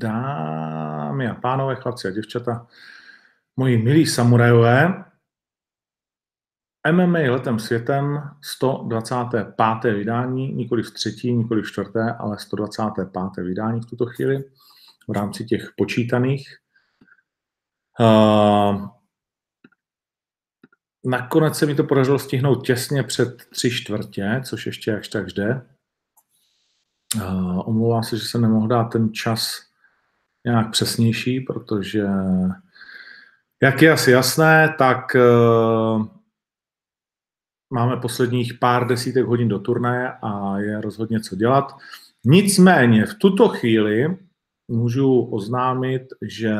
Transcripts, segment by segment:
Dámy a pánové, chlapci a děvčata, moji milí samurajové, MMA letem světem 125. vydání, nikoli v třetí, nikoli v čtvrté, ale 125. vydání v tuto chvíli v rámci těch počítaných. Uh, nakonec se mi to podařilo stihnout těsně před tři čtvrtě, což ještě jakž tak jde. Uh, omlouvám se, že jsem nemohl dát ten čas nějak přesnější, protože jak je asi jasné, tak uh, máme posledních pár desítek hodin do turnaje a je rozhodně co dělat. Nicméně v tuto chvíli můžu oznámit, že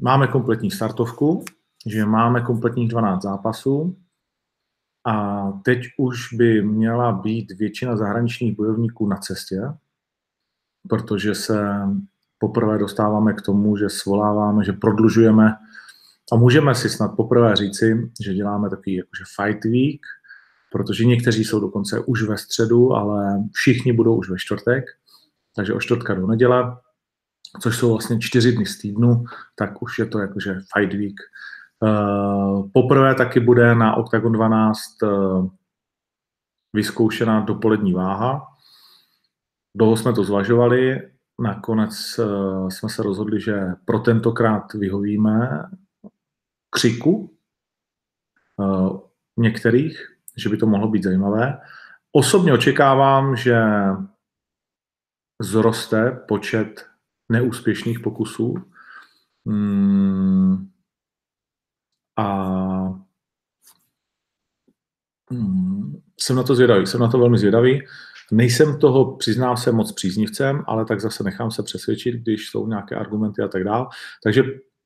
máme kompletní startovku, že máme kompletních 12 zápasů a teď už by měla být většina zahraničních bojovníků na cestě, protože se poprvé dostáváme k tomu, že svoláváme, že prodlužujeme a můžeme si snad poprvé říci, že děláme takový jakože fight week, protože někteří jsou dokonce už ve středu, ale všichni budou už ve čtvrtek, takže od čtvrtka do neděle, což jsou vlastně čtyři dny z týdnu, tak už je to jakože fight week. Uh, poprvé taky bude na Octagon 12 uh, vyzkoušená dopolední váha. Dlouho jsme to zvažovali, nakonec uh, jsme se rozhodli, že pro tentokrát vyhovíme křiku uh, některých, že by to mohlo být zajímavé. Osobně očekávám, že zroste počet neúspěšných pokusů. Hmm. A hmm. jsem na to zvědavý, jsem na to velmi zvědavý. Nejsem toho, přiznám se, moc příznivcem, ale tak zase nechám se přesvědčit, když jsou nějaké argumenty a tak dále. Takže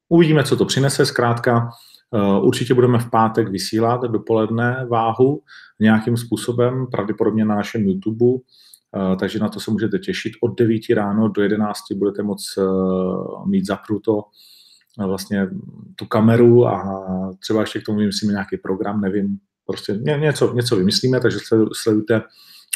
uvidíme, co to přinese. Zkrátka, eh, určitě budeme v pátek vysílat dopoledne váhu nějakým způsobem, pravděpodobně na našem YouTube, eh, takže na to se můžete těšit. Od 9 ráno do 11 budete moc eh, mít zapnuto vlastně tu kameru a třeba ještě k tomu vymyslíme nějaký program, nevím, prostě něco, něco vymyslíme, takže sledujte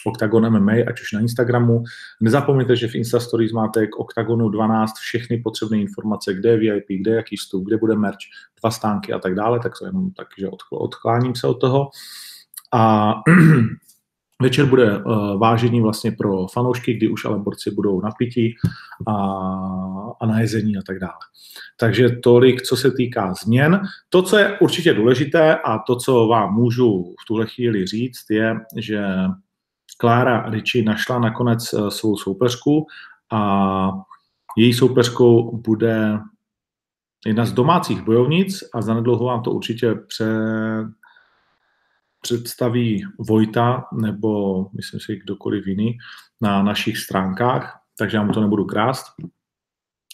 Octagon MMA, ať už na Instagramu. Nezapomeňte, že v Insta Stories máte k Octagonu 12 všechny potřebné informace, kde je VIP, kde je jaký vstup, kde bude merch, dva stánky a tak dále, tak to jenom tak, že odkláním se od toho. A Večer bude uh, vážení vlastně pro fanoušky, kdy už ale borci budou napití a, a na jezení a tak dále. Takže tolik, co se týká změn. To, co je určitě důležité a to, co vám můžu v tuhle chvíli říct, je, že Klára Ricci našla nakonec uh, svou soupeřku a její soupeřkou bude jedna z domácích bojovnic a zanedlouho vám to určitě pře, představí Vojta nebo myslím si kdokoliv jiný na našich stránkách, takže já mu to nebudu krást.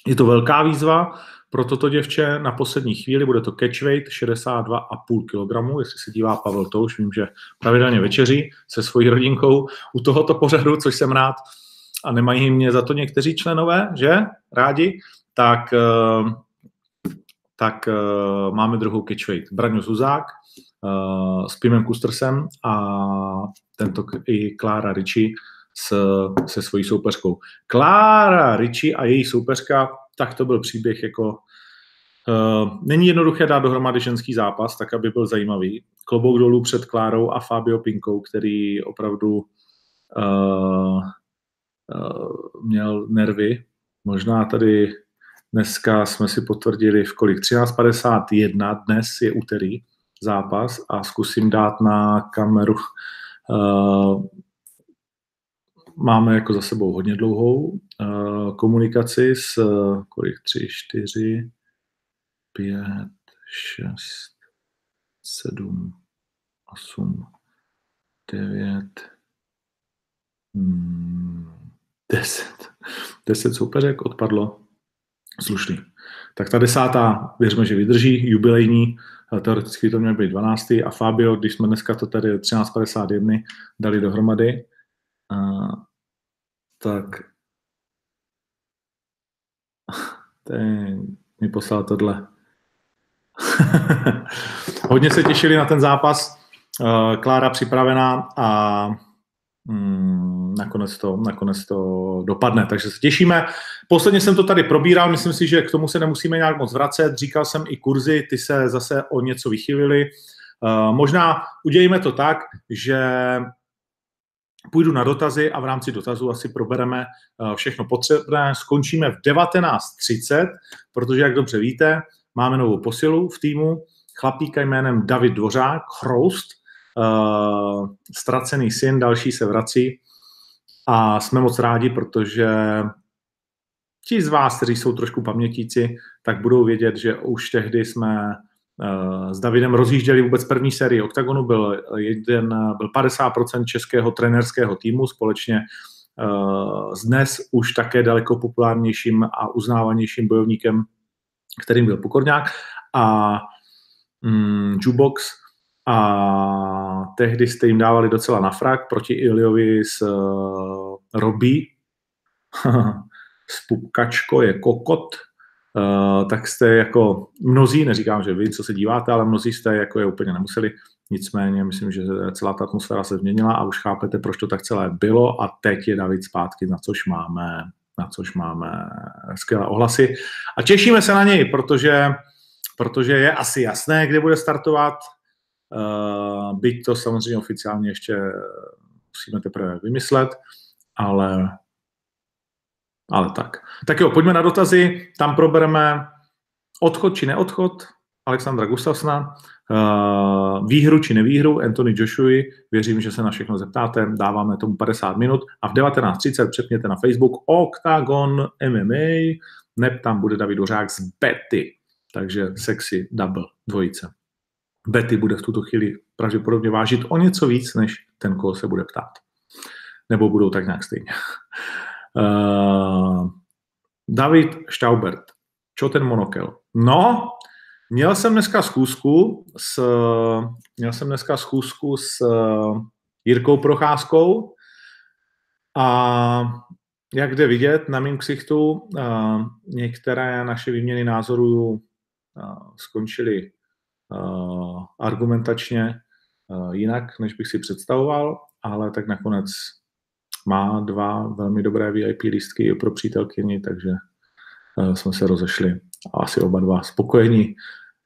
Je to velká výzva pro toto děvče na poslední chvíli, bude to catchweight 62,5 kg, jestli se dívá Pavel už vím, že pravidelně večeří se svojí rodinkou u tohoto pořadu, což jsem rád, a nemají mě za to někteří členové, že? Rádi? Tak, eh, tak eh, máme druhou catchweight. Braňo Zuzák, uh, s Pimem Kustersem a tento i Klára Ricci s, se svojí soupeřkou. Klára Ricci a její soupeřka, tak to byl příběh jako Uh, není jednoduché dát dohromady ženský zápas, tak aby byl zajímavý. Klobouk dolů před Klárou a Fabio Pinkou, který opravdu uh, uh, měl nervy. Možná tady dneska jsme si potvrdili v kolik? 13.51, dnes je úterý zápas a zkusím dát na kameru. Uh, máme jako za sebou hodně dlouhou uh, komunikaci s uh, kolik? Tři, čtyři, pět, šest, sedm, osm, devět, hmm, deset. Deset soupeřek odpadlo. Slušný. Tak ta desátá, věřme, že vydrží, jubilejní, teoreticky to měl být 12. a Fabio, když jsme dneska to tady 13.51 dali dohromady, a, tak ten mi poslal tohle. Hodně se těšili na ten zápas, Klára připravená a mm, nakonec, to, nakonec to dopadne. Takže se těšíme. Posledně jsem to tady probíral, myslím si, že k tomu se nemusíme nějak moc vracet. Říkal jsem i kurzy, ty se zase o něco vychylily. Uh, možná udějíme to tak, že půjdu na dotazy a v rámci dotazu asi probereme uh, všechno potřebné. Skončíme v 19.30, protože, jak dobře víte, máme novou posilu v týmu, chlapíka jménem David Dvořák, Chroust, uh, ztracený syn, další se vrací a jsme moc rádi, protože ti z vás, kteří jsou trošku pamětíci, tak budou vědět, že už tehdy jsme s Davidem rozjížděli vůbec první sérii OKTAGONu, byl, jeden, byl 50% českého trenerského týmu společně uh, s dnes už také daleko populárnějším a uznávanějším bojovníkem, kterým byl Pokorňák a mm, Jubox a tehdy jste jim dávali docela na frak proti Iliovi s uh, Robí. Spukačko je kokot. Uh, tak jste jako mnozí, neříkám, že vy, co se díváte, ale mnozí jste jako je úplně nemuseli. Nicméně myslím, že celá ta atmosféra se změnila a už chápete, proč to tak celé bylo a teď je David zpátky, na což máme, na což máme skvělé ohlasy. A těšíme se na něj, protože, protože je asi jasné, kde bude startovat. Uh, byť to samozřejmě oficiálně ještě musíme teprve vymyslet, ale, ale tak. Tak jo, pojďme na dotazy, tam probereme odchod či neodchod Alexandra Gustafsna, uh, výhru či nevýhru Anthony Joshua, věřím, že se na všechno zeptáte, dáváme tomu 50 minut a v 19.30 přepněte na Facebook Octagon MMA, neb tam bude David Ořák z Betty, takže sexy double dvojice. Betty bude v tuto chvíli pravděpodobně vážit o něco víc, než ten, koho se bude ptát. Nebo budou tak nějak stejně. Uh, David Staubert. Čo ten monokel? No, měl jsem dneska schůzku s, měl jsem dneska schůzku s Jirkou Procházkou a jak jde vidět na mým ksichtu, uh, některé naše výměny názorů uh, skončily argumentačně jinak, než bych si představoval, ale tak nakonec má dva velmi dobré VIP lístky pro přítelkyni, takže uh, jsme se rozešli a asi oba dva spokojení.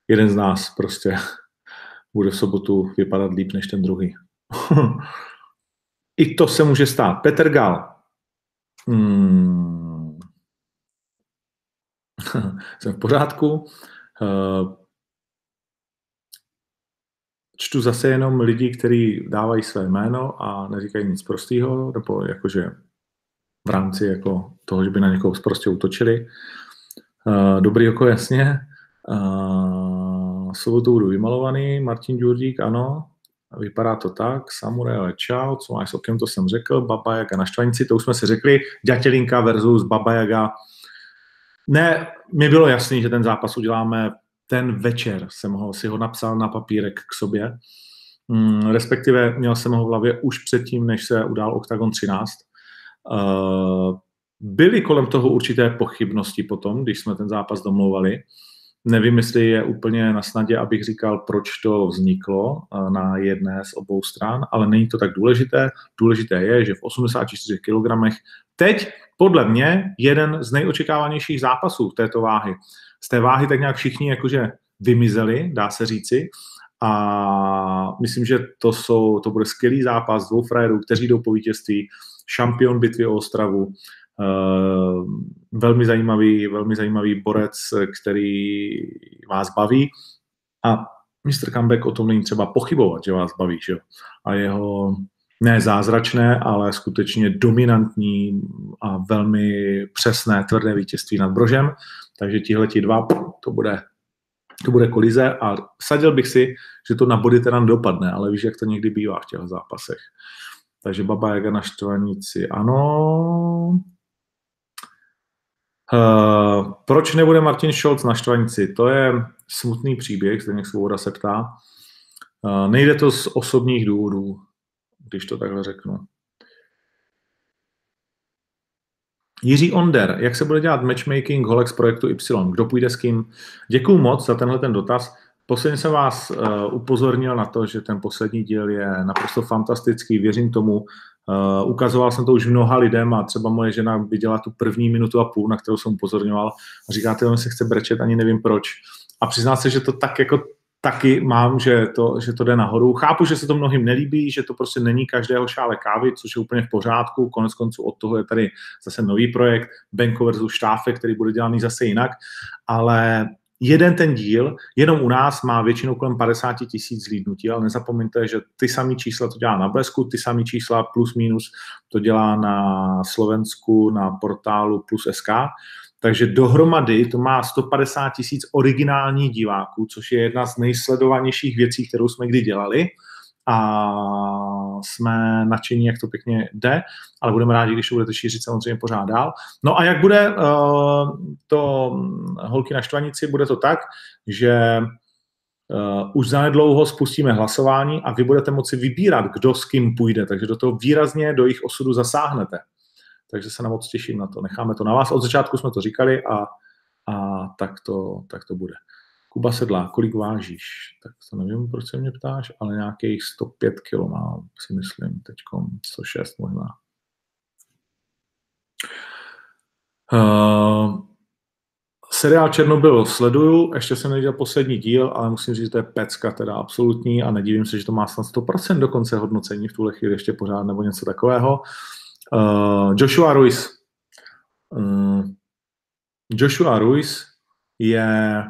Jeden z nás prostě bude v sobotu vypadat líp než ten druhý. I to se může stát. Petr Gal. Hmm. Jsem v pořádku. Uh, čtu zase jenom lidi, kteří dávají své jméno a neříkají nic prostého, nebo jakože v rámci jako toho, že by na někoho prostě utočili. Uh, dobrý oko, jasně. Uh, sobotu budu vymalovaný, Martin Ďurdík, ano, vypadá to tak, Samurai čau, co máš s okem, to jsem řekl, Baba Jaga na štvanici, to už jsme si řekli, Ďatelinka versus Baba Jaga. Ne, mi bylo jasný, že ten zápas uděláme ten večer jsem ho, si ho napsal na papírek k sobě. Mm, respektive měl jsem ho v hlavě už předtím, než se udál Octagon 13. Uh, byly kolem toho určité pochybnosti potom, když jsme ten zápas domlouvali. Nevím, jestli je úplně na snadě, abych říkal, proč to vzniklo uh, na jedné z obou stran, ale není to tak důležité. Důležité je, že v 84 kg teď podle mě jeden z nejočekávanějších zápasů této váhy z té váhy tak nějak všichni jakože vymizeli, dá se říci. A myslím, že to, jsou, to bude skvělý zápas dvou frajerů, kteří jdou po vítězství, šampion bitvy o Ostravu, uh, velmi zajímavý, velmi zajímavý borec, který vás baví a Mr. Comeback o tom není třeba pochybovat, že vás baví, že? A jeho ne zázračné, ale skutečně dominantní a velmi přesné, tvrdé vítězství nad Brožem. Takže tihle ti dva, to bude, to bude kolize a sadil bych si, že to na body teda dopadne, ale víš, jak to někdy bývá v těch zápasech. Takže Baba Jaga na štvanici, ano. Uh, proč nebude Martin Scholz na štvanici? To je smutný příběh, Zdeněk Svoboda se ptá. Uh, nejde to z osobních důvodů, když to takhle řeknu. Jiří Onder, jak se bude dělat matchmaking Holex projektu Y? Kdo půjde s kým? Děkuju moc za tenhle ten dotaz. Posledně jsem vás uh, upozornil na to, že ten poslední díl je naprosto fantastický. Věřím tomu, Uh, ukazoval jsem to už mnoha lidem a třeba moje žena viděla tu první minutu a půl, na kterou jsem upozorňoval a říká, že se chce brečet, ani nevím proč. A přiznám se, že to tak jako taky mám, že to, že to jde nahoru. Chápu, že se to mnohým nelíbí, že to prostě není každého šále kávy, což je úplně v pořádku. Konec konců od toho je tady zase nový projekt Benko versus Štáfe, který bude dělaný zase jinak, ale jeden ten díl, jenom u nás má většinou kolem 50 tisíc zlídnutí, ale nezapomeňte, že ty samé čísla to dělá na Blesku, ty samé čísla plus minus to dělá na Slovensku, na portálu plus SK. Takže dohromady to má 150 tisíc originálních diváků, což je jedna z nejsledovanějších věcí, kterou jsme kdy dělali a jsme nadšení, jak to pěkně jde, ale budeme rádi, když to budete šířit samozřejmě pořád dál. No a jak bude uh, to holky na štvanici, bude to tak, že uh, už zanedlouho spustíme hlasování a vy budete moci vybírat, kdo s kým půjde, takže do toho výrazně do jejich osudu zasáhnete. Takže se na moc těším na to. Necháme to na vás. Od začátku jsme to říkali a, a tak, to, tak to bude. Kuba Sedlá, kolik vážíš? Tak to nevím, proč se mě ptáš, ale nějakých 105 kg mám, si myslím, teď 106 možná. Uh, seriál Černobyl sleduju, ještě jsem neviděl poslední díl, ale musím říct, že to je pecka teda absolutní a nedivím se, že to má snad 100% dokonce hodnocení v tuhle chvíli ještě pořád nebo něco takového. Uh, Joshua Ruiz. Uh, Joshua Ruiz je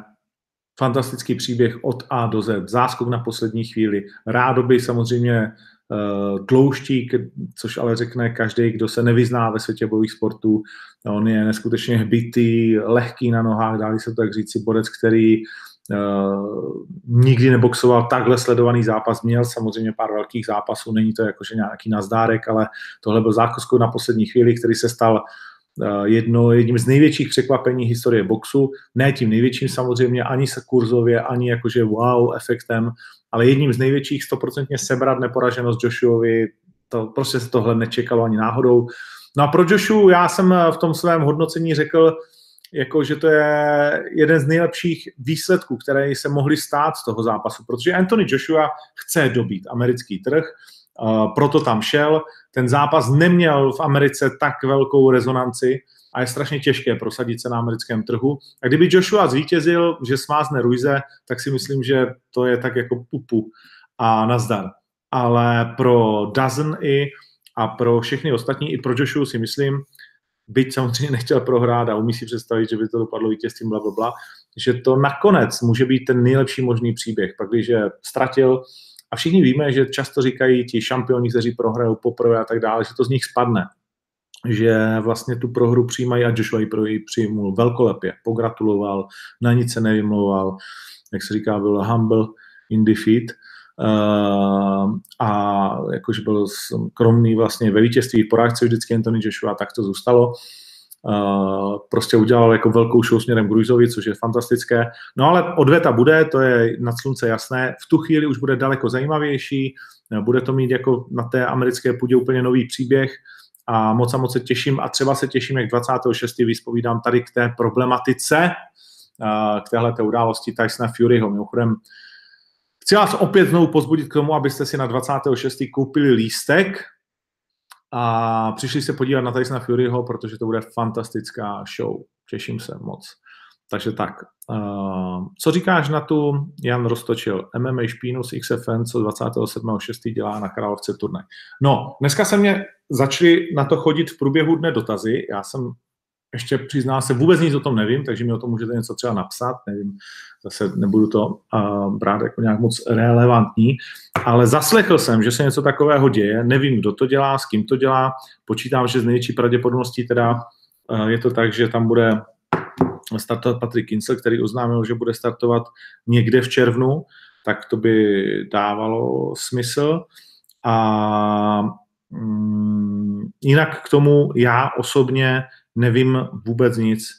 fantastický příběh od A do Z, záskok na poslední chvíli, rádoby samozřejmě uh, tlouštík, což ale řekne každý, kdo se nevyzná ve světě bojových sportů. On je neskutečně hbitý, lehký na nohách, dá se to tak říct, bodec, který Uh, nikdy neboxoval takhle sledovaný zápas, měl samozřejmě pár velkých zápasů, není to jakože nějaký nazdárek, ale tohle byl zákoskou na poslední chvíli, který se stal jedno, jedním z největších překvapení historie boxu, ne tím největším samozřejmě, ani se kurzově, ani jakože wow efektem, ale jedním z největších, stoprocentně sebrat neporaženost Joshuovi, to prostě se tohle nečekalo ani náhodou. No a pro Joshu já jsem v tom svém hodnocení řekl, jako, že to je jeden z nejlepších výsledků, které se mohly stát z toho zápasu, protože Anthony Joshua chce dobít americký trh, proto tam šel. Ten zápas neměl v Americe tak velkou rezonanci a je strašně těžké prosadit se na americkém trhu. A kdyby Joshua zvítězil, že smázne Ruize, tak si myslím, že to je tak jako pupu a nazdar. Ale pro Dozen i a pro všechny ostatní, i pro Joshua si myslím, byť samozřejmě nechtěl prohrát a umí si představit, že by to dopadlo vítězstvím, bla, bla, bla, že to nakonec může být ten nejlepší možný příběh. Pak, když ztratil, a všichni víme, že často říkají ti šampioni, kteří prohrajou poprvé a tak dále, že to z nich spadne. Že vlastně tu prohru přijímají a Joshua ji přijmul velkolepě, pogratuloval, na nic se nevymlouval, jak se říká, byl humble in defeat. Uh, a jakož byl kromný vlastně ve vítězství porážce vždycky Anthony Joshua, tak to zůstalo. Uh, prostě udělal jako velkou show směrem k Gruizovi, což je fantastické. No ale odveta bude, to je nad slunce jasné. V tu chvíli už bude daleko zajímavější, bude to mít jako na té americké půdě úplně nový příběh a moc a moc se těším a třeba se těším, jak 26. vyspovídám tady k té problematice, uh, k téhle události Tysona Furyho. Mimochodem, Chci vás opět znovu pozbudit k tomu, abyste si na 26. koupili lístek a přišli se podívat na Tysona Furyho, protože to bude fantastická show. Těším se moc. Takže tak. Uh, co říkáš na tu, Jan Roztočil, MMA špínu z XFN, co 27.6. dělá na Královce turnaj. No, dneska se mě začaly na to chodit v průběhu dne dotazy. Já jsem ještě přizná se, vůbec nic o tom nevím, takže mi o tom můžete něco třeba napsat, nevím, zase nebudu to uh, brát jako nějak moc relevantní, ale zaslechl jsem, že se něco takového děje, nevím, kdo to dělá, s kým to dělá, počítám, že z největší pravděpodobností teda uh, je to tak, že tam bude startovat Patrick Kinsel, který oznámil, že bude startovat někde v červnu, tak to by dávalo smysl. A mm, jinak k tomu já osobně nevím vůbec nic,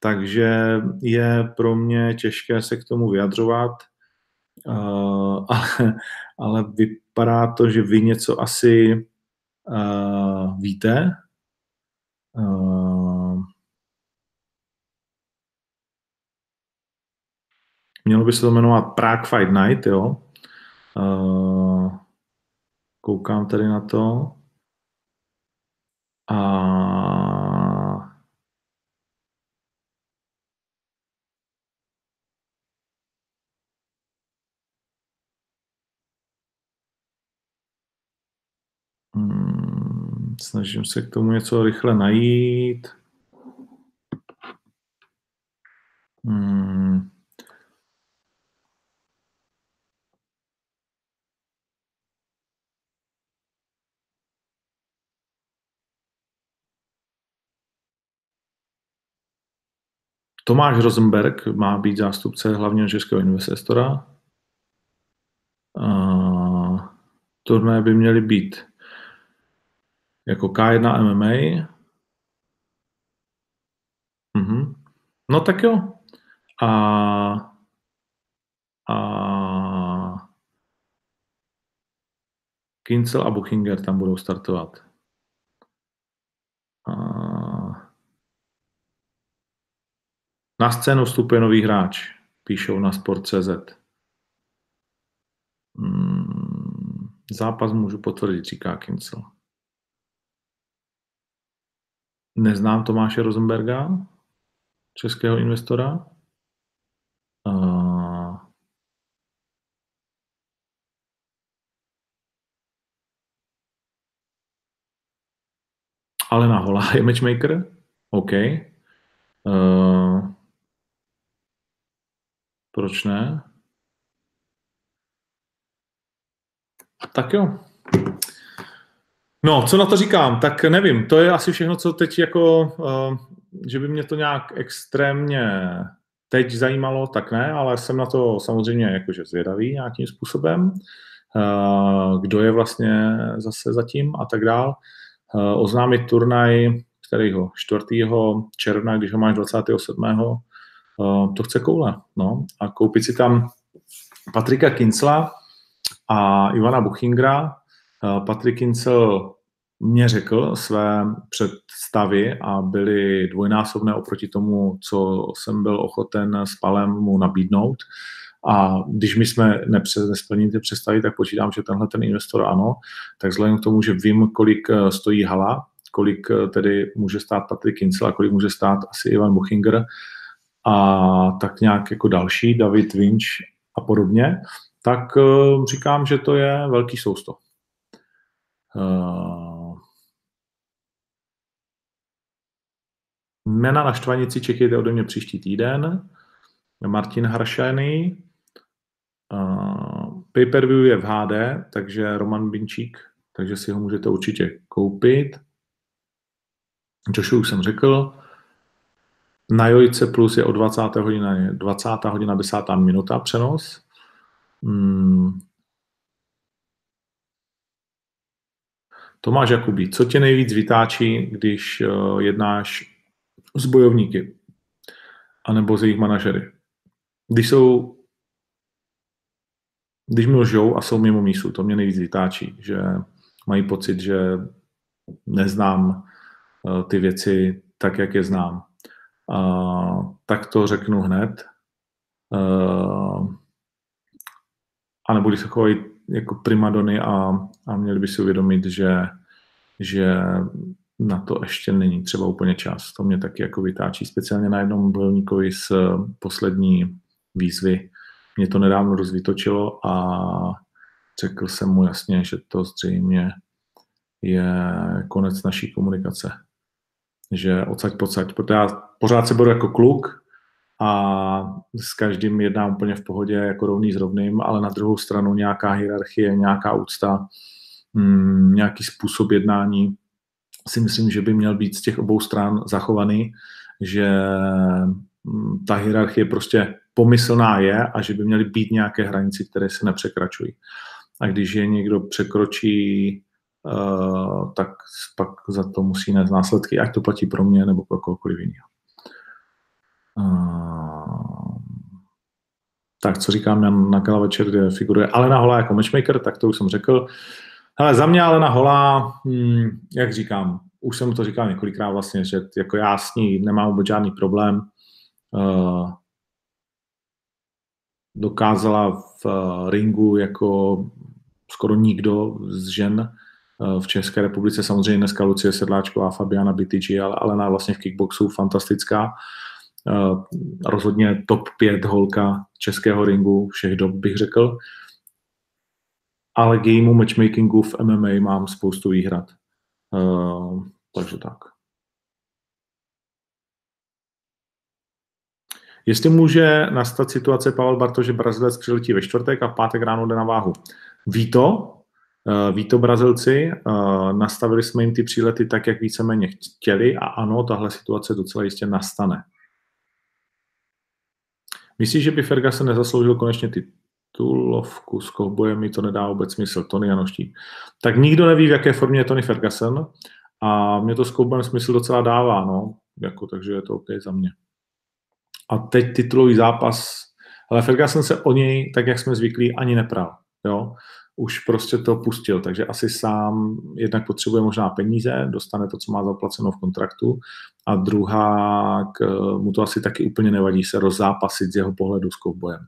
takže je pro mě těžké se k tomu vyjadřovat, uh, ale, ale vypadá to, že vy něco asi uh, víte. Uh, mělo by se to jmenovat Prague Fight Night, jo. Uh, koukám tady na to. A snažím se k tomu něco rychle najít. Hmm. Tomáš Rosenberg má být zástupce hlavního českého investora. Uh, turné by měly být jako K1 MMA. Mhm. No tak jo. A, a Kincel a Buchinger tam budou startovat. A, na scénu vstupuje nový hráč, píšou na Sport.cz. Hmm, zápas můžu potvrdit, říká Kincel. Neznám Tomáše Rosenberga, českého investora. Uh, Alena Hola je matchmaker. OK. Uh, proč ne? Tak jo. No, co na to říkám? Tak nevím, to je asi všechno, co teď jako, uh, že by mě to nějak extrémně teď zajímalo, tak ne, ale jsem na to samozřejmě jakože zvědavý nějakým způsobem, uh, kdo je vlastně zase zatím a tak dál. Uh, oznámit turnaj, kterýho 4. června, když ho máš 27. Uh, to chce koule, no, a koupit si tam Patrika Kincla a Ivana Buchingra, Patrik Kincel mě řekl své představy a byly dvojnásobné oproti tomu, co jsem byl ochoten s Palem mu nabídnout. A když my jsme nesplnili ty představy, tak počítám, že tenhle ten investor ano. Tak vzhledem k tomu, že vím, kolik eh, stojí hala, kolik eh, tedy může stát Patrik Kincel a kolik může stát asi Ivan Buchinger a tak nějak jako další, David Winch a podobně, tak eh, říkám, že to je velký sousto. Jména na štvanici čekejte ode mě příští týden. Martin Haršany. Pay-per-view je v HD, takže Roman Binčík, takže si ho můžete určitě koupit. Joshua už jsem řekl. Na Jojce Plus je o 20. hodina, 20. hodina 10. minuta přenos. Hmm. Tomáš Jakubí, co tě nejvíc vytáčí, když uh, jednáš s bojovníky anebo s jejich manažery. Když jsou když mi lžou a jsou mimo mísu, to mě nejvíc vytáčí, že mají pocit, že neznám eh, ty věci tak, jak je znám. Uh, tak to řeknu hned. Uh, a nebo když se chovají jako primadony a, a měli by si uvědomit, že, že na to ještě není třeba úplně čas. To mě taky jako vytáčí, speciálně na jednom bojovníkovi z poslední výzvy. Mě to nedávno rozvytočilo a řekl jsem mu jasně, že to zřejmě je konec naší komunikace. Že odsaď pocať, protože já pořád se beru jako kluk a s každým jednám úplně v pohodě, jako rovný s rovným, ale na druhou stranu nějaká hierarchie, nějaká úcta, mm, nějaký způsob jednání, si myslím, že by měl být z těch obou stran zachovaný, že mm, ta hierarchie prostě pomyslná je a že by měly být nějaké hranice, které se nepřekračují. A když je někdo překročí, uh, tak pak za to musí nést následky, ať to platí pro mě nebo pro kohokoliv jiného. Uh, tak co říkám na, na gala večer, kde figuruje Alena Hola jako matchmaker, tak to už jsem řekl. Ale za mě Alena Hola, hmm, jak říkám, už jsem to říkal několikrát vlastně, že jako já s ní nemám vůbec žádný problém. Uh, dokázala v uh, ringu jako skoro nikdo z žen v České republice samozřejmě dneska Lucie Sedláčková, Fabiana Bitigi, ale Alena vlastně v kickboxu fantastická. Rozhodně top 5 holka českého ringu všech dob, bych řekl. Ale gameu, matchmakingu v MMA mám spoustu výhrad. Takže tak. Jestli může nastat situace Pavel Barto, že Brazilec přiletí ve čtvrtek a v pátek ráno jde na váhu. Ví to, eh, ví to Brazilci, eh, nastavili jsme jim ty přílety tak, jak víceméně chtěli a ano, tahle situace docela jistě nastane. Myslíš, že by Ferguson nezasloužil konečně titulovku s kovbojem, mi to nedá vůbec smysl, Tony Janoští. Tak nikdo neví, v jaké formě je Tony Ferguson a mě to s kovbojem smysl docela dává, no, jako, takže je to OK za mě. A teď titulový zápas, ale Ferguson se o něj, tak jak jsme zvyklí, ani nepral. Jo? Už prostě to pustil, takže asi sám jednak potřebuje možná peníze, dostane to, co má zaplaceno v kontraktu a druhá, k, mu to asi taky úplně nevadí se rozzápasit z jeho pohledu s kovbojem.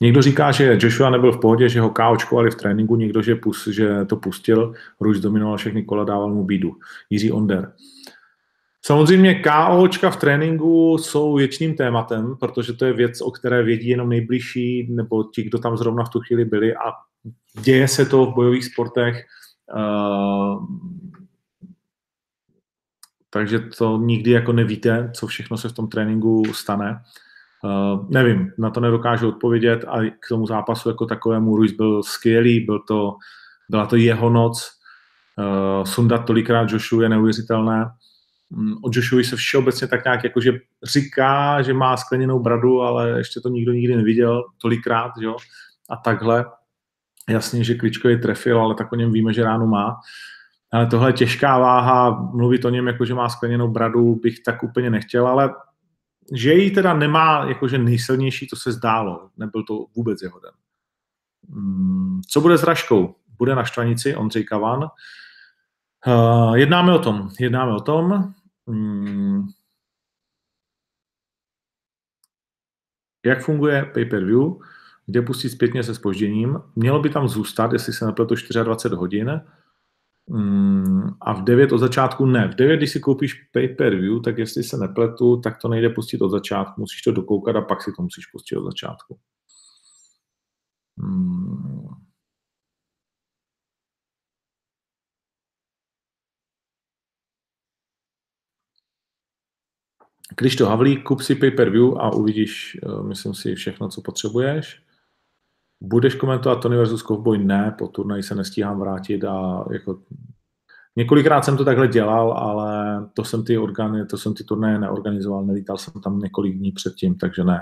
Někdo říká, že Joshua nebyl v pohodě, že ho káočkovali v tréninku, někdo, že, pus, že to pustil, Ruš dominoval všechny kola, dával mu bídu. Jiří Onder. Samozřejmě KOčka v tréninku jsou věčným tématem, protože to je věc, o které vědí jenom nejbližší, nebo ti, kdo tam zrovna v tu chvíli byli a děje se to v bojových sportech, uh, takže to nikdy jako nevíte, co všechno se v tom tréninku stane. Uh, nevím, na to nedokážu odpovědět a k tomu zápasu jako takovému Ruiz byl skvělý, byl to, byla to jeho noc, uh, sundat tolikrát Joshu je neuvěřitelné. Um, o Joshu se všeobecně tak nějak jakože říká, že má skleněnou bradu, ale ještě to nikdo nikdy neviděl tolikrát, jo? A takhle. Jasně, že Kličko je trefil, ale tak o něm víme, že ráno má. Ale tohle je těžká váha, mluvit o něm jako, že má skleněnou bradu, bych tak úplně nechtěl, ale že ji teda nemá jakože nejsilnější, to se zdálo. Nebyl to vůbec jeho den. Mm, co bude s Raškou? Bude na štvanici Ondřej Kavan. Uh, jednáme o tom. Jednáme o tom. Um, jak funguje pay-per-view, kde pustit zpětně se spožděním. Mělo by tam zůstat, jestli se nepletu, 24 hodin. Mm, a v 9 od začátku ne. V 9, když si koupíš pay-per-view, tak jestli se nepletu, tak to nejde pustit od začátku. Musíš to dokoukat a pak si to musíš pustit od začátku. Hmm. Když to Havlík, kup si pay-per-view a uvidíš, eh, myslím si, všechno, co potřebuješ. Budeš komentovat Tony versus Cowboy? Ne, po turnaji se nestíhám vrátit a jako Několikrát jsem to takhle dělal, ale to jsem ty orgány, to jsem ty turnaje neorganizoval, nelítal jsem tam několik dní předtím, takže ne.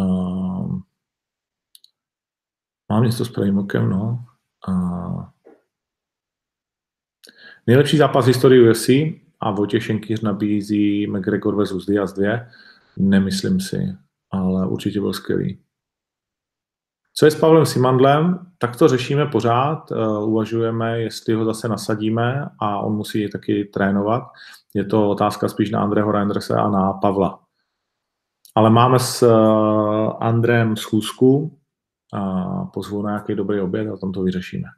Uh, mám něco s Primokem, no. Uh, nejlepší zápas v historii UFC a Vojtěch Šenkýř nabízí McGregor versus Diaz 2. Nemyslím si, ale určitě byl skvělý. Co je s Pavlem Simandlem? Tak to řešíme pořád, uh, uvažujeme, jestli ho zase nasadíme a on musí taky trénovat. Je to otázka spíš na Andreho Reinderse a na Pavla. Ale máme s uh, Andrem schůzku a pozvu na nějaký dobrý oběd a tam to vyřešíme.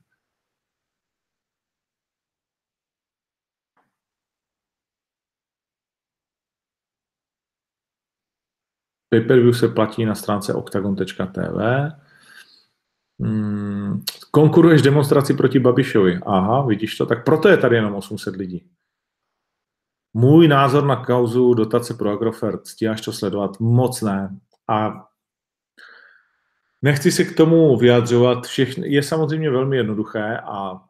Pay-per-view se platí na stránce octagon.tv. Hmm, konkuruješ demonstraci proti Babišovi. Aha, vidíš to, tak proto je tady jenom 800 lidí. Můj názor na kauzu dotace pro Agrofert, stíháš to sledovat? Moc ne. A nechci se k tomu vyjadřovat. Všechny, je samozřejmě velmi jednoduché a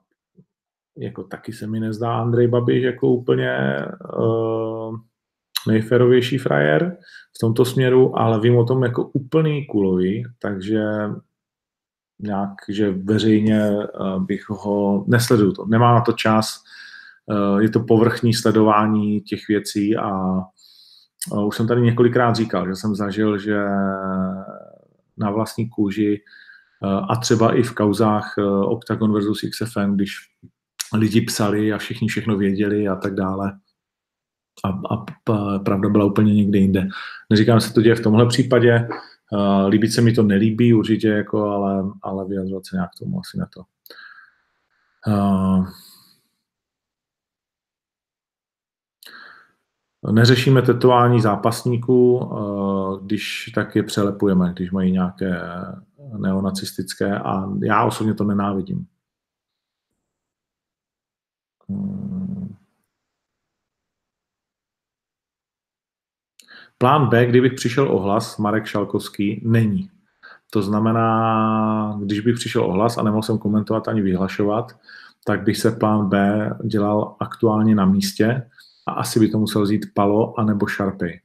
jako taky se mi nezdá Andrej Babiš jako úplně uh, nejferovější frajer v tomto směru, ale vím o tom jako úplný kulový, takže nějak, že veřejně eh, bych ho nesleduju to. Nemám na to čas, eh, je to povrchní sledování těch věcí a už jsem tady několikrát říkal, že jsem zažil, že na vlastní kůži eh, a třeba i v kauzách Octagon versus XFN, když lidi psali a všichni všechno věděli a tak dále. A, a pravda byla úplně někde jinde. Neříkám, že se to děje v tomhle případě, Uh, líbit se mi to nelíbí určitě, jako, ale, ale vyjadřovat se nějak tomu asi na to. Uh, Neřešíme tetování zápasníků, když tak je přelepujeme, když mají nějaké neonacistické a já osobně to nenávidím. Hmm. Plán B, kdybych přišel ohlas, Marek Šalkovský, není. To znamená, když bych přišel ohlas a nemohl jsem komentovat ani vyhlašovat, tak bych se plán B dělal aktuálně na místě a asi by to musel vzít Palo anebo Sharpay.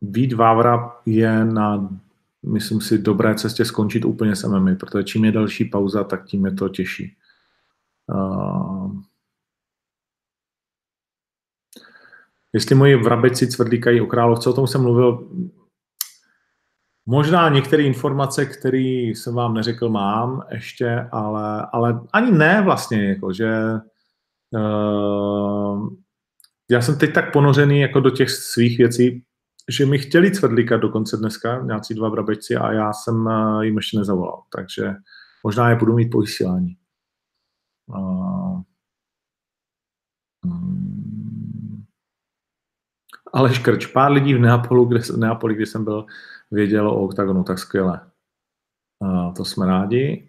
Vít Vávra je na, myslím si, dobré cestě skončit úplně s MMA, protože čím je další pauza, tak tím je to těžší. Uh, jestli moji vrabeci cvrdlíkají o královce, o tom jsem mluvil, Možná některé informace, které jsem vám neřekl, mám ještě, ale, ale ani ne vlastně, jako, že uh, já jsem teď tak ponořený jako do těch svých věcí, že mi chtěli cvrdlíka dokonce dneska, nějací dva brabečci a já jsem uh, jim ještě nezavolal, takže možná je budu mít po vysílání. Uh, ale škrč, pár lidí v Neapolu, kde, v Neapoli, kde jsem byl, vědělo o OKTAGONu, tak skvěle. A to jsme rádi.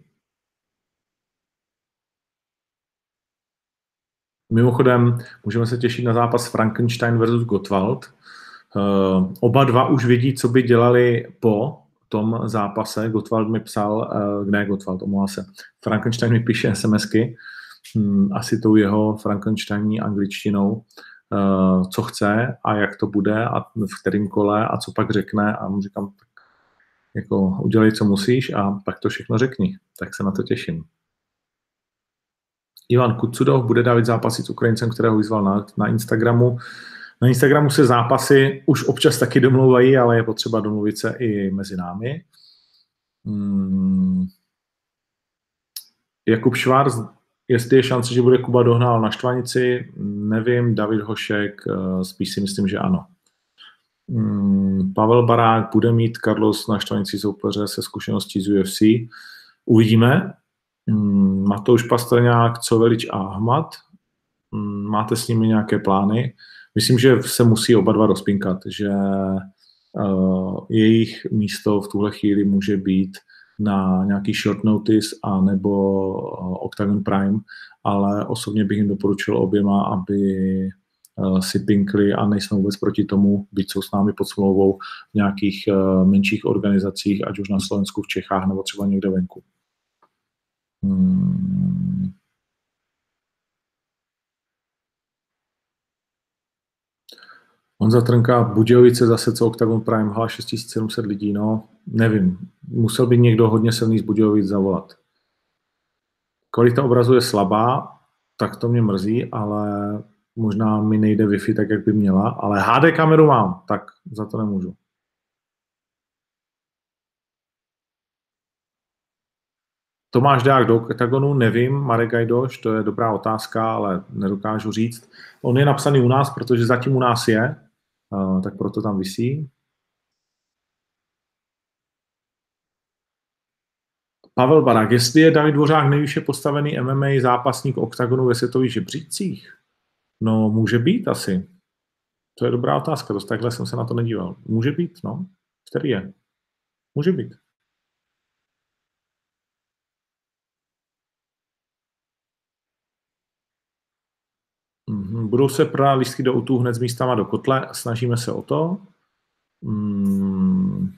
Mimochodem, můžeme se těšit na zápas Frankenstein versus Gottwald. Uh, oba dva už vědí, co by dělali po tom zápase. Gottwald mi psal, uh, ne Gottwald, omlouvá se, Frankenstein mi píše SMSky, um, asi tou jeho Frankensteiní angličtinou, co chce a jak to bude a v kterém kole a co pak řekne a mu říkám, tak jako udělej, co musíš a pak to všechno řekni. Tak se na to těším. Ivan Kucudov bude dávat zápasy s Ukrajincem, kterého vyzval na, na Instagramu. Na Instagramu se zápasy už občas taky domlouvají, ale je potřeba domluvit se i mezi námi. Hmm. Jakub Švár Jestli je šance, že bude Kuba dohnal na Štvanici, nevím. David Hošek, eh, spíš si myslím, že ano. Mm, Pavel Barák bude mít Carlos na Štvanici soupeře se zkušeností z UFC. Uvidíme. Mm, Matouš Pastrňák, Covelič a Ahmad. Mm, máte s nimi nějaké plány? Myslím, že se musí oba dva rozpinkat, že uh, jejich místo v tuhle chvíli může být na nějaký short notice a nebo eh, Octagon Prime, ale osobně bych jim doporučil oběma, aby eh, si pinkli a nejsme vůbec proti tomu, byť jsou s námi pod smlouvou v nějakých eh, menších organizacích, ať už na Slovensku, v Čechách nebo třeba někde venku. Hmm. Honza Trnka, Budějovice zase co Octagon Prime, hala 6700 lidí, no nevím. Musel by někdo hodně silný z Budějovic zavolat. Kvalita obrazu je slabá, tak to mě mrzí, ale možná mi nejde Wi-Fi tak, jak by měla, ale HD kameru mám, tak za to nemůžu. Tomáš Dák do Octagonu, nevím, Marek Gajdoš, to je dobrá otázka, ale nedokážu říct. On je napsaný u nás, protože zatím u nás je, tak proto tam visí. Pavel Barák, jestli je David Dvořák nejvyšší postavený MMA zápasník oktagonu ve světových žebřících? No, může být asi. To je dobrá otázka, dost takhle jsem se na to nedíval. Může být, no. Který je? Může být. Mhm, budou se prodávat lístky do útu hned s místama do kotle, snažíme se o to. Hmm.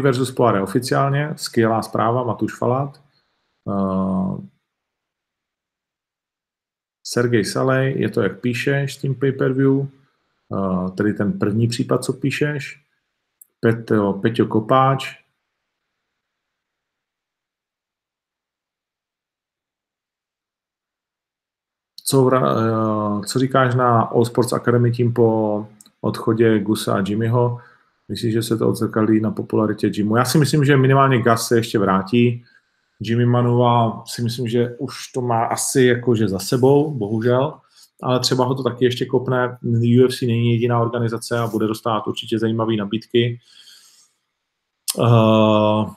Versus Poire oficiálně, skvělá zpráva, Matuš Falát. Uh, Sergej Salej, je to jak píšeš s tím pay-per-view, uh, tedy ten první případ, co píšeš. Peťo, Peťo Kopáč, co, eh, co říkáš na All Sports Academy tím po odchodě Gusa a Jimmyho? Myslíš, že se to odzrkadlí na popularitě Jimu? Já si myslím, že minimálně Gus se ještě vrátí. Jimmy Manuva si myslím, že už to má asi jakože za sebou, bohužel. ale třeba ho to taky ještě kopne. UFC není jediná organizace a bude dostat určitě zajímavé nabídky. Uh,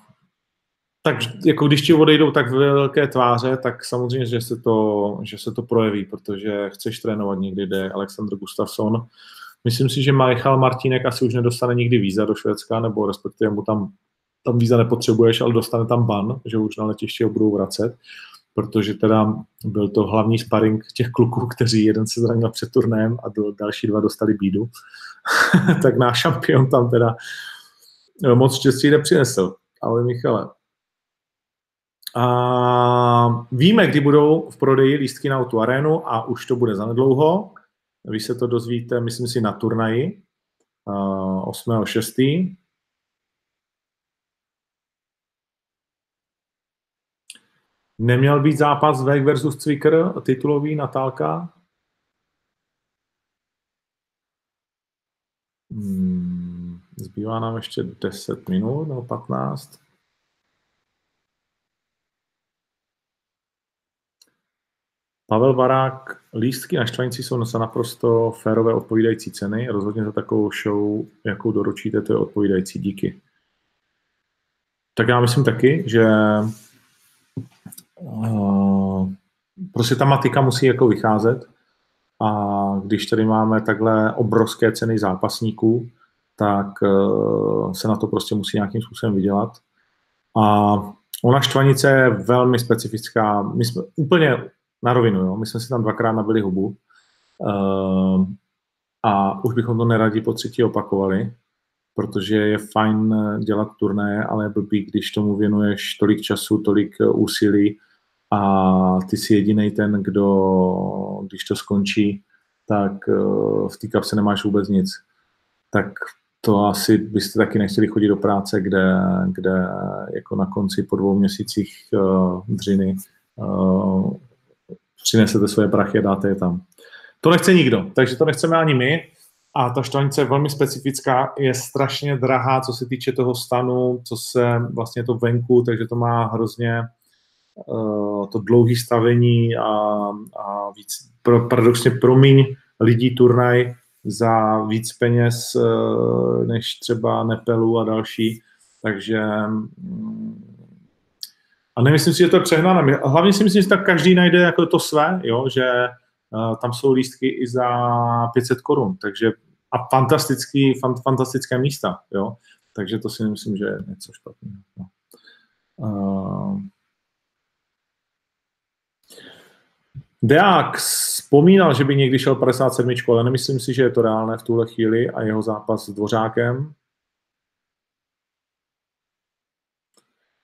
tak jako když ti odejdou tak velké tváře, tak samozřejmě, že se to, že se to projeví, protože chceš trénovat někdy, jde Alexander Gustafsson. Myslím si, že Michal Martínek asi už nedostane nikdy víza do Švédska, nebo respektive mu tam, tam víza nepotřebuješ, ale dostane tam ban, že už na letišti ho budou vracet, protože teda byl to hlavní sparring těch kluků, kteří jeden se zranil před turnajem a do, další dva dostali bídu. tak náš šampion tam teda moc štěstí nepřinesl. Ale Michale, a víme, kdy budou v prodeji lístky na tu arénu a už to bude zanedlouho. Vy se to dozvíte, myslím si, na turnaji 8.6. Neměl být zápas Vek versus Cviker, titulový Natálka? Hmm, zbývá nám ještě 10 minut nebo 15. Pavel Barák, lístky na štvanici jsou za naprosto férové odpovídající ceny. Rozhodně za takovou show, jakou doručíte, to je odpovídající. Díky. Tak já myslím taky, že uh, prostě ta matika musí jako vycházet a když tady máme takhle obrovské ceny zápasníků, tak uh, se na to prostě musí nějakým způsobem vydělat. A ona štvanice je velmi specifická. My jsme úplně na rovinu, jo. My jsme si tam dvakrát nabili hubu uh, a už bychom to neradi po třetí opakovali, protože je fajn dělat turné, ale je blbý, když tomu věnuješ tolik času, tolik úsilí a ty jsi jediný ten, kdo, když to skončí, tak uh, v té kapse nemáš vůbec nic. Tak to asi byste taky nechtěli chodit do práce, kde, kde jako na konci po dvou měsících uh, dřiny uh, přinesete svoje prachy a dáte je tam. To nechce nikdo, takže to nechceme ani my. A ta štvanice je velmi specifická, je strašně drahá, co se týče toho stanu, co se vlastně to venku, takže to má hrozně uh, to dlouhé stavení a, a víc, pro, paradoxně promiň lidí turnaj za víc peněz uh, než třeba Nepelu a další, takže um, a nemyslím si, že to je přehnané. Hlavně si myslím, že tak každý najde jako to své, jo? že uh, tam jsou lístky i za 500 korun, takže a fantastický, fan, fantastické místa, jo. Takže to si nemyslím, že je něco špatného. No. Uh, Deák vzpomínal, že by někdy šel 57, ale nemyslím si, že je to reálné v tuhle chvíli a jeho zápas s Dvořákem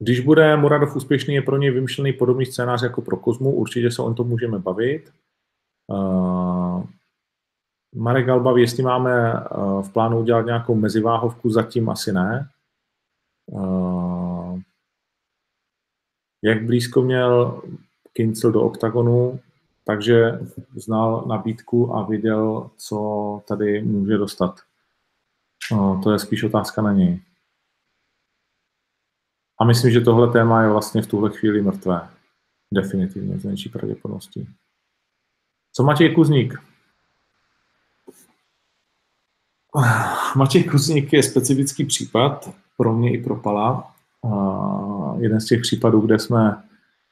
Když bude Muradov úspěšný, je pro něj vymyšlený podobný scénář jako pro Kozmu, určitě se o tom můžeme bavit. Uh, Marek Galbav, jestli máme uh, v plánu udělat nějakou meziváhovku, zatím asi ne. Uh, jak blízko měl Kincel do oktagonu, takže znal nabídku a viděl, co tady může dostat. Uh, to je spíš otázka na něj. A myslím, že tohle téma je vlastně v tuhle chvíli mrtvé. Definitivně, z největší pravděpodobností. Co Matěj Kuzník? Matěj Kuzník je specifický případ pro mě i pro Pala. Jeden z těch případů, kde jsme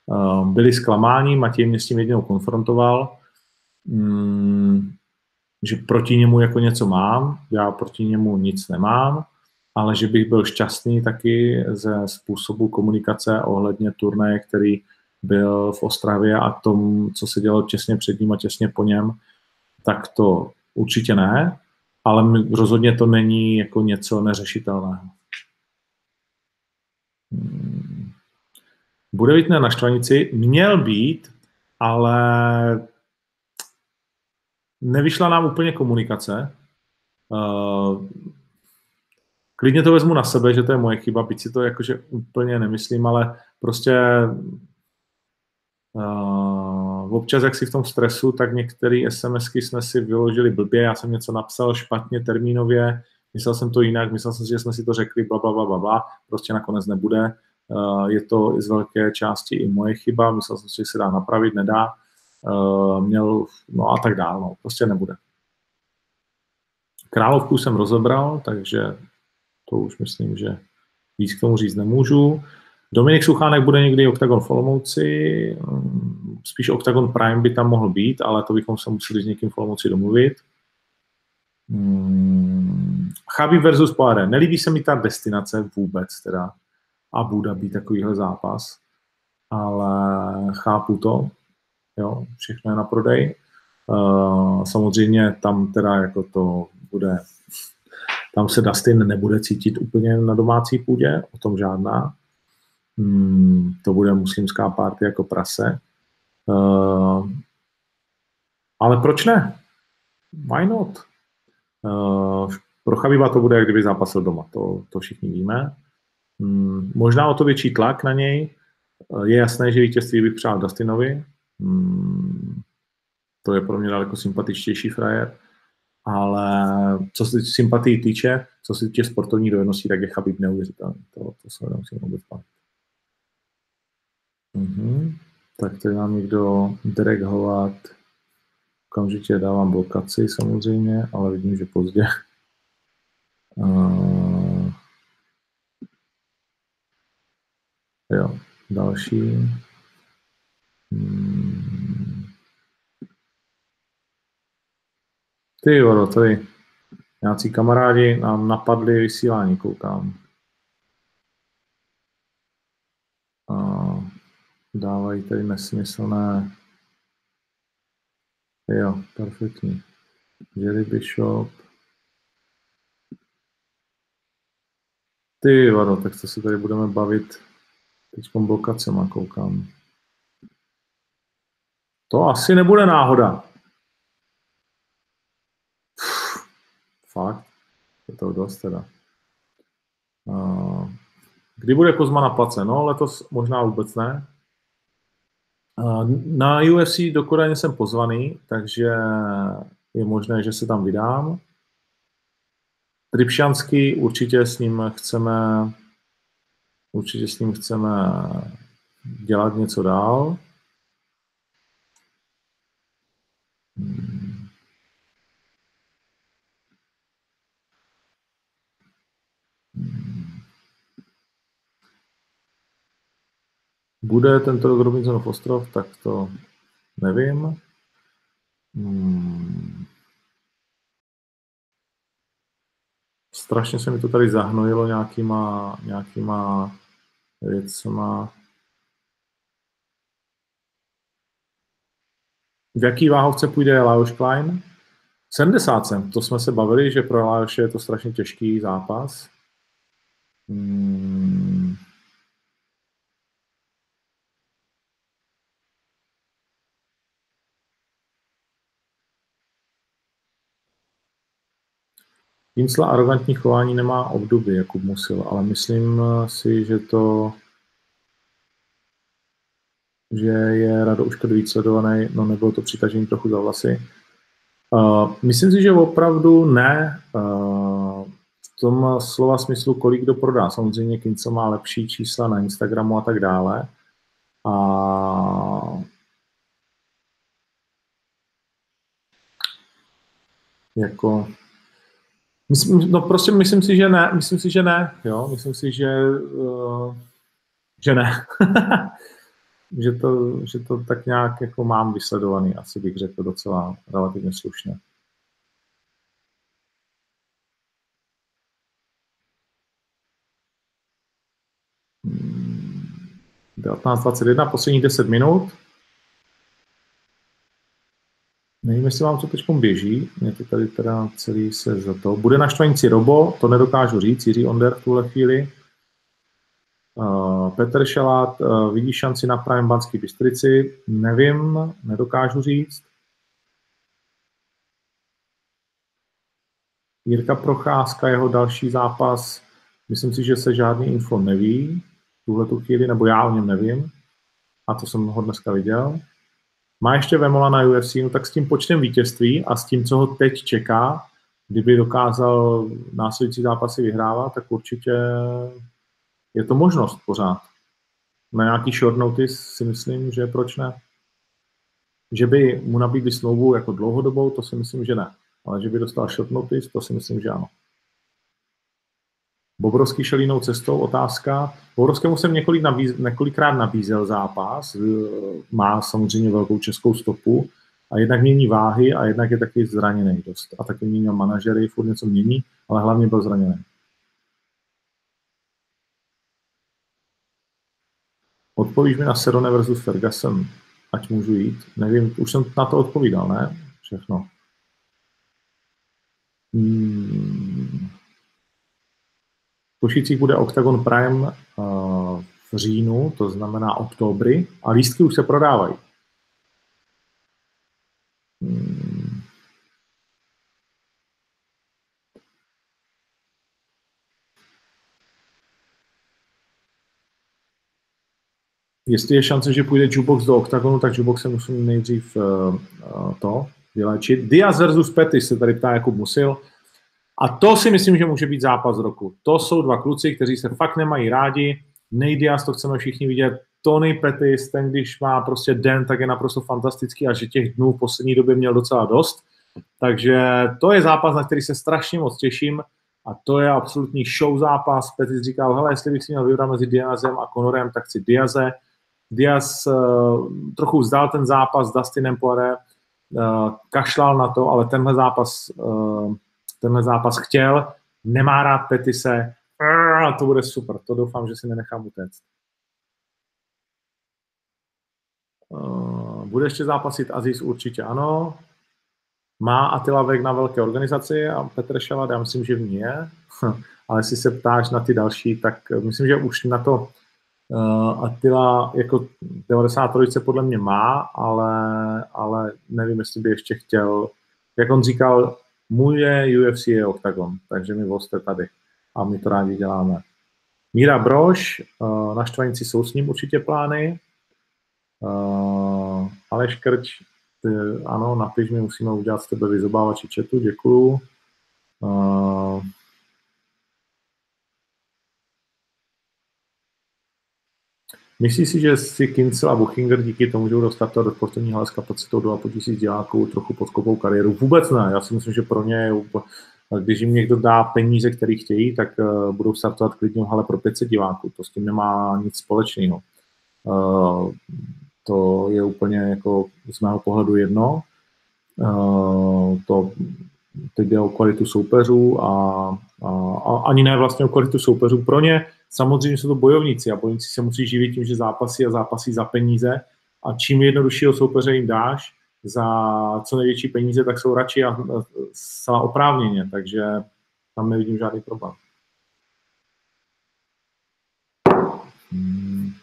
uh, byli zklamáni, Matěj mě s tím jednou konfrontoval, um, že proti němu jako něco mám, já proti němu nic nemám, ale že bych byl šťastný taky ze způsobu komunikace ohledně turnaje, který byl v Ostravě a tom, co se dělo těsně před ním a těsně po něm, tak to určitě ne, ale rozhodně to není jako něco neřešitelného. Hmm. Bude být na štvanici, měl být, ale nevyšla nám úplně komunikace. Klidně to vezmu na sebe, že to je moje chyba, byť si to jakože úplně nemyslím, ale prostě uh, občas, jak si v tom stresu, tak některé SMSky jsme si vyložili blbě, já jsem něco napsal špatně termínově, myslel jsem to jinak, myslel jsem si, že jsme si to řekli, bla, bla, bla, bla, bla. prostě nakonec nebude. Uh, je to z velké části i moje chyba, myslel jsem si, že se dá napravit, nedá. uh, měl, no a tak dále, no, prostě nebude. Královku jsem rozebral, takže to už myslím, že víc k tomu říct nemůžu. Dominik Suchánek bude někdy Octagon v Olomouci, mm, spíš Octagon Prime by tam mohl být, ale to bychom se museli s někým v Olomouci domluvit. Hmm. Chabi versus Poire. Nelíbí se mi ta destinace vůbec teda. A bude být takovýhle zápas. Ale chápu to. Jo, všechno je na prodej. Uh, samozřejmě tam teda jako to bude tam se Dustin nebude cítit úplně na domácí půdě, o tom žádná. Hmm, to bude muslimská party jako prase. Uh, ale proč ne? Why not? Uh, pro Chabiba to bude, jak kdyby zápasil doma, to, to všichni víme. Hmm, možná o to větší tlak na něj. Je jasné, že vítězství bych přál Dustinovi. Hmm, to je pro mě daleko sympatičtější frajer ale co se sympatii týče, co se týče sportovní dovedností, tak je Chabib neuvěřitelný. To, to se nemusím vůbec bavit. Mhm. Tak tady nám někdo Derek Hovat, okamžitě dávám blokaci samozřejmě, ale vidím, že pozdě. Uh, jo, další. Hmm. Ty jo, tady nějací kamarádi nám napadli vysílání, koukám. A dávají tady nesmyslné Jo, perfektní. Jerry Bishop. Ty vado, tak to se tady budeme bavit teď blokacema, koukám. To asi nebude náhoda. Fakt? Je to dost teda. Kdy bude Kozma na place? No, letos možná vůbec ne. Na UFC do jsem pozvaný, takže je možné, že se tam vydám. Tripšanský určitě s ním chceme určitě s ním chceme dělat něco dál. Hmm. Bude tento rok Robinsonov ostrov, tak to nevím. Hmm. Strašně se mi to tady zahnojilo nějakýma, nějakýma věcma. V jaký váhovce půjde Lajos Klein? 70 jsem. To jsme se bavili, že pro Lajoše je to strašně těžký zápas. Hmm. Kincla arrogantní chování nemá obdoby, Jakub Musil, ale myslím si, že to že je Rado Uškod víc sledovaný, no nebylo to přitažení trochu za vlasy. Uh, myslím si, že opravdu ne. Uh, v tom slova smyslu, kolik kdo prodá. Samozřejmě Kincel má lepší čísla na Instagramu a tak dále. A jako Myslím, no prostě myslím si, že ne. Myslím si, že ne. Jo, myslím si, že, uh, že ne. že, to, že to tak nějak jako mám vysledovaný, asi bych řekl docela relativně slušně. Hmm. 19.21, posledních 10 minut. Nevím, jestli vám to teď běží, mě to tady teda celý se za to. Bude naštvaní Robo, to nedokážu říct, Jiří Onder v tuhle chvíli. Uh, Petr Šelát, uh, vidí šanci na Prime Banský Bystrici? Nevím, nedokážu říct. Jirka Procházka, jeho další zápas, myslím si, že se žádný info neví tuhle tu chvíli, nebo já o něm nevím. A to jsem ho dneska viděl má ještě Vemola na UFC, no tak s tím počtem vítězství a s tím, co ho teď čeká, kdyby dokázal následující zápasy vyhrávat, tak určitě je to možnost pořád. Na nějaký short notice si myslím, že proč ne. že by mu nabídli smlouvu jako dlouhodobou, to si myslím, že ne. Ale že by dostal short notice, to si myslím, že ano. Bobrovský šel jinou cestou, otázka. Bobrovskému jsem několik nabíz, několikrát nabízel zápas, má samozřejmě velkou českou stopu a jednak mění váhy a jednak je taky zraněný dost. A taky měnil manažery, furt něco mění, ale hlavně byl zraněný. Odpovíš mi na Serone versus Ferguson, ať můžu jít. Nevím, už jsem na to odpovídal, ne? Všechno. Hmm. Košicích bude Octagon Prime uh, v říjnu, to znamená oktobry, a lístky už se prodávají. Hmm. Jestli je šance, že půjde Jukebox do OKTAGONu, tak Jukebox se musí nejdřív uh, to vylečit. Diaz versus Petty se tady ptá Jakub Musil. A to si myslím, že může být zápas roku. To jsou dva kluci, kteří se fakt nemají rádi. Nej Diaz, to chceme všichni vidět. Tony Pettis, ten když má prostě den, tak je naprosto fantastický a že těch dnů v poslední době měl docela dost. Takže to je zápas, na který se strašně moc těším a to je absolutní show zápas. Pettis říkal, hele, jestli bych si měl vybrat mezi Diazem a Conorem, tak si Diaze. Diaz uh, trochu vzdal ten zápas s Dustinem Poiré, uh, kašlal na to, ale tenhle zápas, uh, tenhle zápas chtěl, nemá rád Petise, to bude super, to doufám, že si nenechám utéct. Uh, bude ještě zápasit Aziz? Určitě ano. Má Attila Vek na velké organizaci a Petr Šalat, já myslím, že v ní je. Ale jestli se ptáš na ty další, tak myslím, že už na to uh, Attila jako 93 podle mě má, ale, ale nevím, jestli by ještě chtěl. Jak on říkal, můj je UFC je Octagon, takže mi voste tady a my to rádi děláme. Míra Brož, uh, na Štvanici jsou s ním určitě plány. Uh, Aleš Krč, ano, napiš mi, musíme udělat s tebe vyzobávači četu, děkuju. Myslíš si, že si Kincel a Buchinger díky tomu, že budou startovat do sportovní hale s kapacitou 2,5 tisíc diváků, trochu podkopou kariéru? Vůbec ne. Já si myslím, že pro ně je úplně, když jim někdo dá peníze, které chtějí, tak uh, budou startovat klidně hale pro 500 diváků. To s tím nemá nic společného. Uh, to je úplně jako z mého pohledu jedno. Uh, to teď jde o kvalitu soupeřů a, a, a ani ne vlastně o kvalitu soupeřů. Pro ně samozřejmě jsou to bojovníci a bojovníci se musí živit tím, že zápasy a zápasy za peníze a čím jednoduššího soupeře jim dáš za co největší peníze, tak jsou radši a zcela oprávněně, takže tam nevidím žádný problém. Hmm.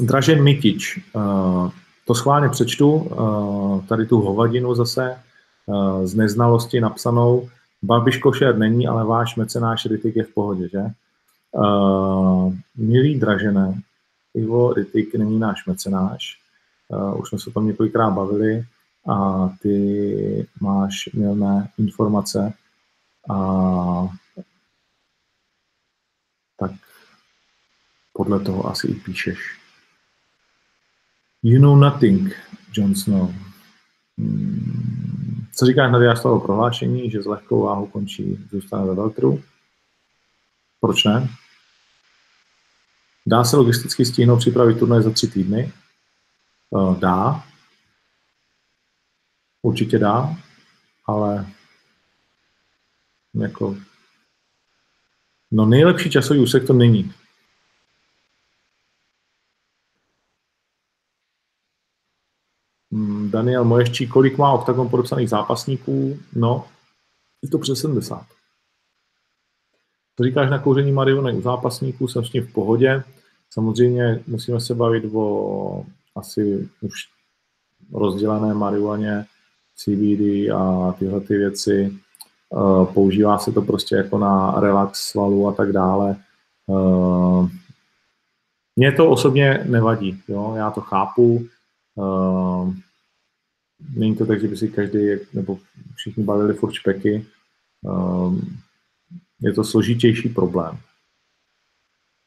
Dražen Mitič, uh, to schválně přečtu, uh, tady tu hovadinu zase z neznalosti napsanou, Babiš košer není, ale váš mecenáš Ritik je v pohodě, že? Uh, milý Dražené, Ivo Ritik není náš mecenáš, uh, už jsme se o tom několikrát bavili a ty máš milné informace a tak podle toho asi i píšeš. You know nothing, Jon Snow. Co říkáš na Diastovo prohlášení, že s lehkou váhou končí, zůstane ve Veltru? Proč ne? Dá se logisticky stihnout připravit turnaj za tři týdny? Eh, dá. Určitě dá, ale jako no nejlepší časový úsek to není. Daniel Moješčí, kolik má Octagon podepsaných zápasníků? No, je to přes 70. To říkáš na kouření marihuany u zápasníků, jsem s tím v pohodě. Samozřejmě musíme se bavit o asi už rozdělené marihuaně, CBD a tyhle ty věci. Eh, používá se to prostě jako na relax svalu a tak dále. Eh, mně to osobně nevadí, jo? já to chápu. Není to tak, že by si každý, nebo všichni balili furt špeky. Um, je to složitější problém.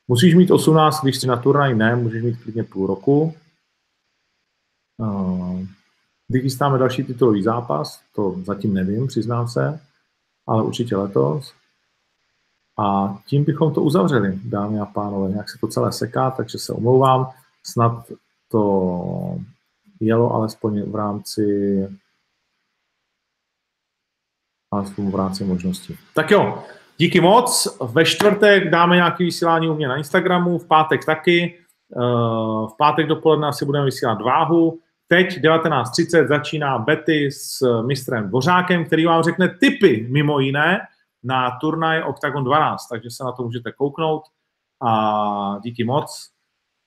Musíš mít 18, když jsi na turnaj, ne, můžeš mít klidně půl roku. Uh, kdy chystáme další titulový zápas, to zatím nevím, přiznám se, ale určitě letos. A tím bychom to uzavřeli, dámy a pánové. Nějak se to celé seká, takže se omlouvám. Snad to jelo alespoň v rámci alespoň v rámci možností. Tak jo, díky moc. Ve čtvrtek dáme nějaké vysílání u mě na Instagramu, v pátek taky. Eh, v pátek dopoledne asi budeme vysílat váhu. Teď 19.30 začíná Betty s mistrem Dvořákem, který vám řekne typy mimo jiné na turnaj Octagon 12, takže se na to můžete kouknout a díky moc.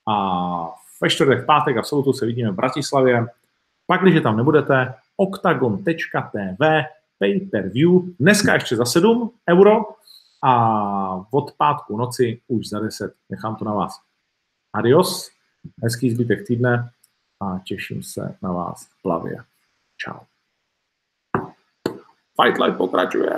A ve čtvrtek, pátek a v sobotu se vidíme v Bratislavě. Pak, když tam nebudete, octagon.tv pay per view, dneska ještě za 7 euro a od pátku noci už za 10. Nechám to na vás. Adios, hezký zbytek týdne a těším se na vás v plavě. Čau. Fight Life pokračuje.